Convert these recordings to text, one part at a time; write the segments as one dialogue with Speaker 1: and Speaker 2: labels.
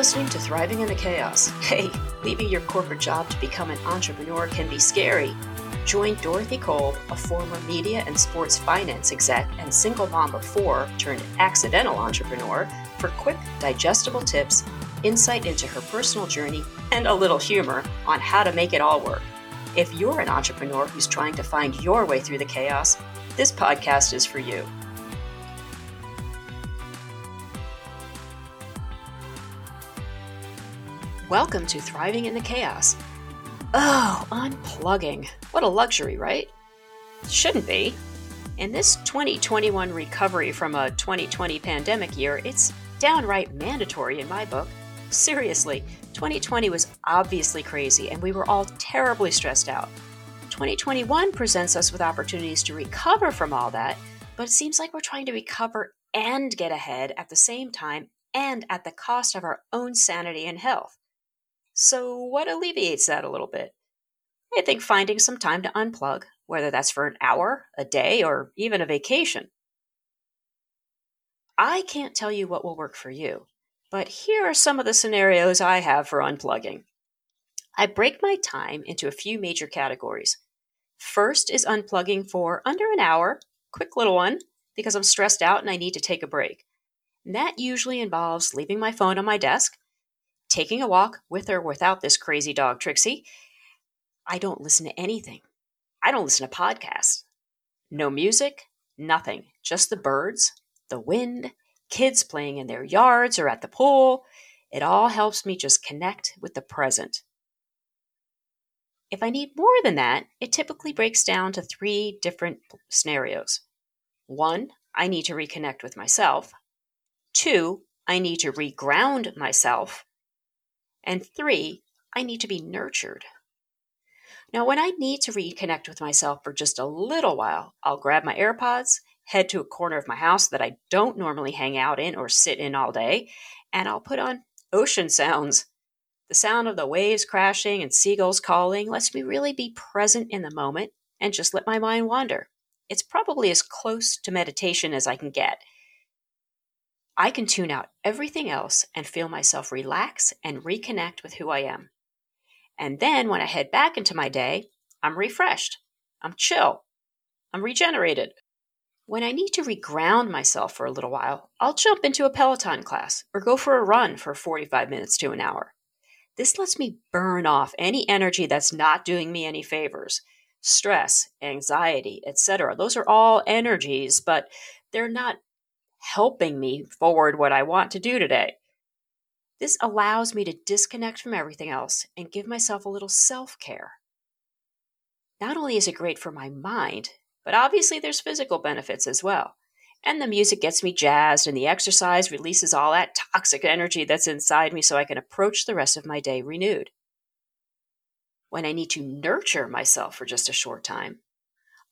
Speaker 1: listening to Thriving in the Chaos. Hey, leaving your corporate job to become an entrepreneur can be scary. Join Dorothy Kolb, a former media and sports finance exec and single mom of four turned accidental entrepreneur, for quick, digestible tips, insight into her personal journey, and a little humor on how to make it all work. If you're an entrepreneur who's trying to find your way through the chaos, this podcast is for you. Welcome to Thriving in the Chaos. Oh, unplugging. What a luxury, right? Shouldn't be. In this 2021 recovery from a 2020 pandemic year, it's downright mandatory in my book. Seriously, 2020 was obviously crazy and we were all terribly stressed out. 2021 presents us with opportunities to recover from all that, but it seems like we're trying to recover and get ahead at the same time and at the cost of our own sanity and health. So, what alleviates that a little bit? I think finding some time to unplug, whether that's for an hour, a day, or even a vacation. I can't tell you what will work for you, but here are some of the scenarios I have for unplugging. I break my time into a few major categories. First is unplugging for under an hour, quick little one, because I'm stressed out and I need to take a break. And that usually involves leaving my phone on my desk taking a walk with or without this crazy dog, Trixie. I don't listen to anything. I don't listen to podcasts. No music, nothing. Just the birds, the wind, kids playing in their yards or at the pool. It all helps me just connect with the present. If I need more than that, it typically breaks down to three different scenarios. One, I need to reconnect with myself. Two, I need to reground myself. And three, I need to be nurtured. Now, when I need to reconnect with myself for just a little while, I'll grab my AirPods, head to a corner of my house that I don't normally hang out in or sit in all day, and I'll put on ocean sounds. The sound of the waves crashing and seagulls calling lets me really be present in the moment and just let my mind wander. It's probably as close to meditation as I can get, I can tune out everything else and feel myself relax and reconnect with who I am. And then when I head back into my day, I'm refreshed, I'm chill, I'm regenerated. When I need to reground myself for a little while, I'll jump into a Peloton class or go for a run for 45 minutes to an hour. This lets me burn off any energy that's not doing me any favors. Stress, anxiety, etc. Those are all energies, but they're not helping me forward what I want to do today. This allows me to disconnect from everything else and give myself a little self care. Not only is it great for my mind, but obviously there's physical benefits as well. And the music gets me jazzed, and the exercise releases all that toxic energy that's inside me so I can approach the rest of my day renewed. When I need to nurture myself for just a short time,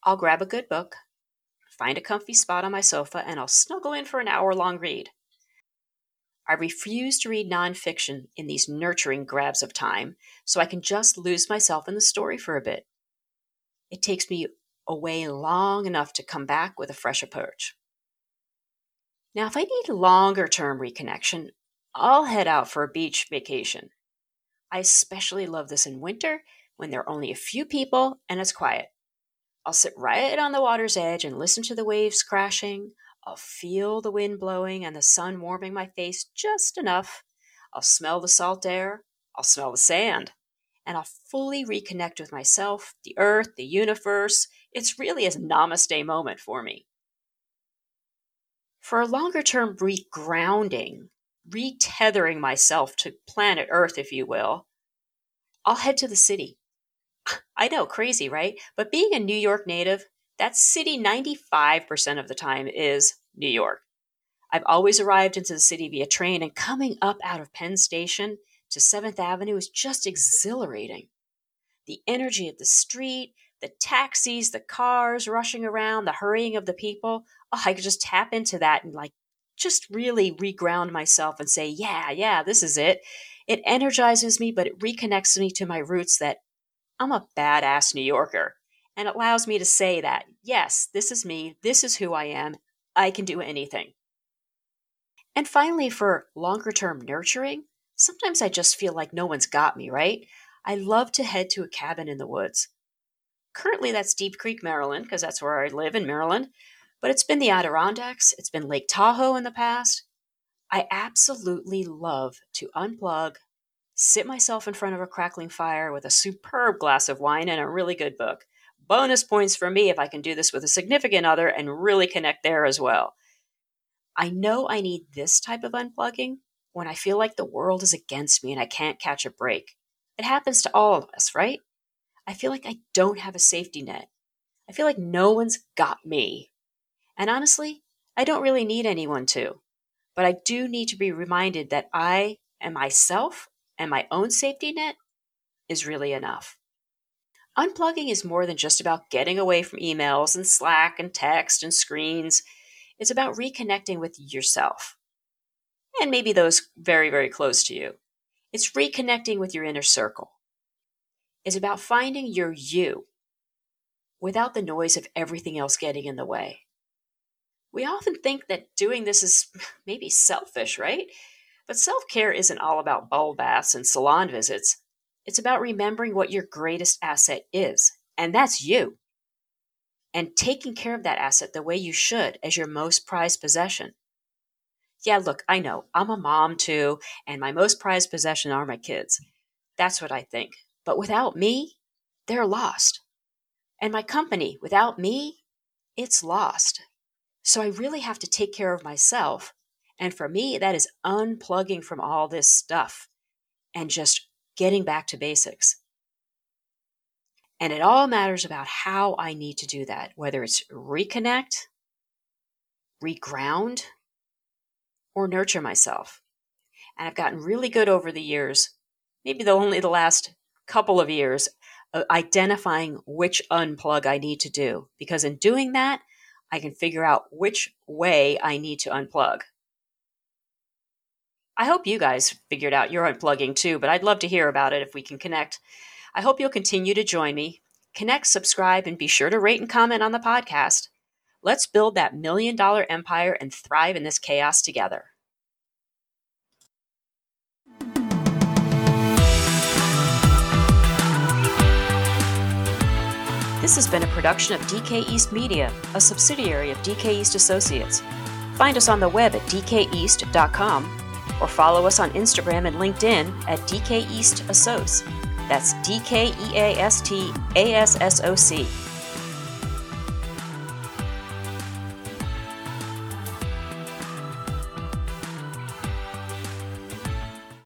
Speaker 1: I'll grab a good book, find a comfy spot on my sofa, and I'll snuggle in for an hour long read. I refuse to read nonfiction in these nurturing grabs of time, so I can just lose myself in the story for a bit. It takes me away long enough to come back with a fresh approach. Now, if I need longer term reconnection, I'll head out for a beach vacation. I especially love this in winter when there are only a few people and it's quiet. I'll sit right on the water's edge and listen to the waves crashing. I'll feel the wind blowing and the sun warming my face just enough. I'll smell the salt air. I'll smell the sand. And I'll fully reconnect with myself, the earth, the universe. It's really a namaste moment for me. For a longer term regrounding, retethering myself to planet Earth, if you will, I'll head to the city. I know, crazy, right? But being a New York native, that city 95% of the time is New York. I've always arrived into the city via train, and coming up out of Penn Station to 7th Avenue is just exhilarating. The energy of the street, the taxis, the cars rushing around, the hurrying of the people. Oh, I could just tap into that and like just really reground myself and say, yeah, yeah, this is it. It energizes me, but it reconnects me to my roots that I'm a badass New Yorker. And it allows me to say that, yes, this is me, this is who I am, I can do anything. And finally, for longer term nurturing, sometimes I just feel like no one's got me, right? I love to head to a cabin in the woods. Currently, that's Deep Creek, Maryland, because that's where I live in Maryland, but it's been the Adirondacks, it's been Lake Tahoe in the past. I absolutely love to unplug, sit myself in front of a crackling fire with a superb glass of wine and a really good book. Bonus points for me if I can do this with a significant other and really connect there as well. I know I need this type of unplugging when I feel like the world is against me and I can't catch a break. It happens to all of us, right? I feel like I don't have a safety net. I feel like no one's got me. And honestly, I don't really need anyone to. But I do need to be reminded that I and myself and my own safety net is really enough. Unplugging is more than just about getting away from emails and Slack and text and screens. It's about reconnecting with yourself and maybe those very, very close to you. It's reconnecting with your inner circle. It's about finding your you without the noise of everything else getting in the way. We often think that doing this is maybe selfish, right? But self care isn't all about bubble baths and salon visits. It's about remembering what your greatest asset is, and that's you. And taking care of that asset the way you should as your most prized possession. Yeah, look, I know, I'm a mom too, and my most prized possession are my kids. That's what I think. But without me, they're lost. And my company, without me, it's lost. So I really have to take care of myself. And for me, that is unplugging from all this stuff and just getting back to basics. And it all matters about how I need to do that, whether it's reconnect, reground, or nurture myself. And I've gotten really good over the years, maybe the only the last couple of years, uh, identifying which unplug I need to do. Because in doing that, I can figure out which way I need to unplug. I hope you guys figured out your unplugging too, but I'd love to hear about it if we can connect. I hope you'll continue to join me. Connect, subscribe, and be sure to rate and comment on the podcast. Let's build that million dollar empire and thrive in this chaos together. This has been a production of DK East Media, a subsidiary of DK East Associates. Find us on the web at dkeast.com or follow us on Instagram and LinkedIn at DK East Assoc. That's D K E A S T A S S O C.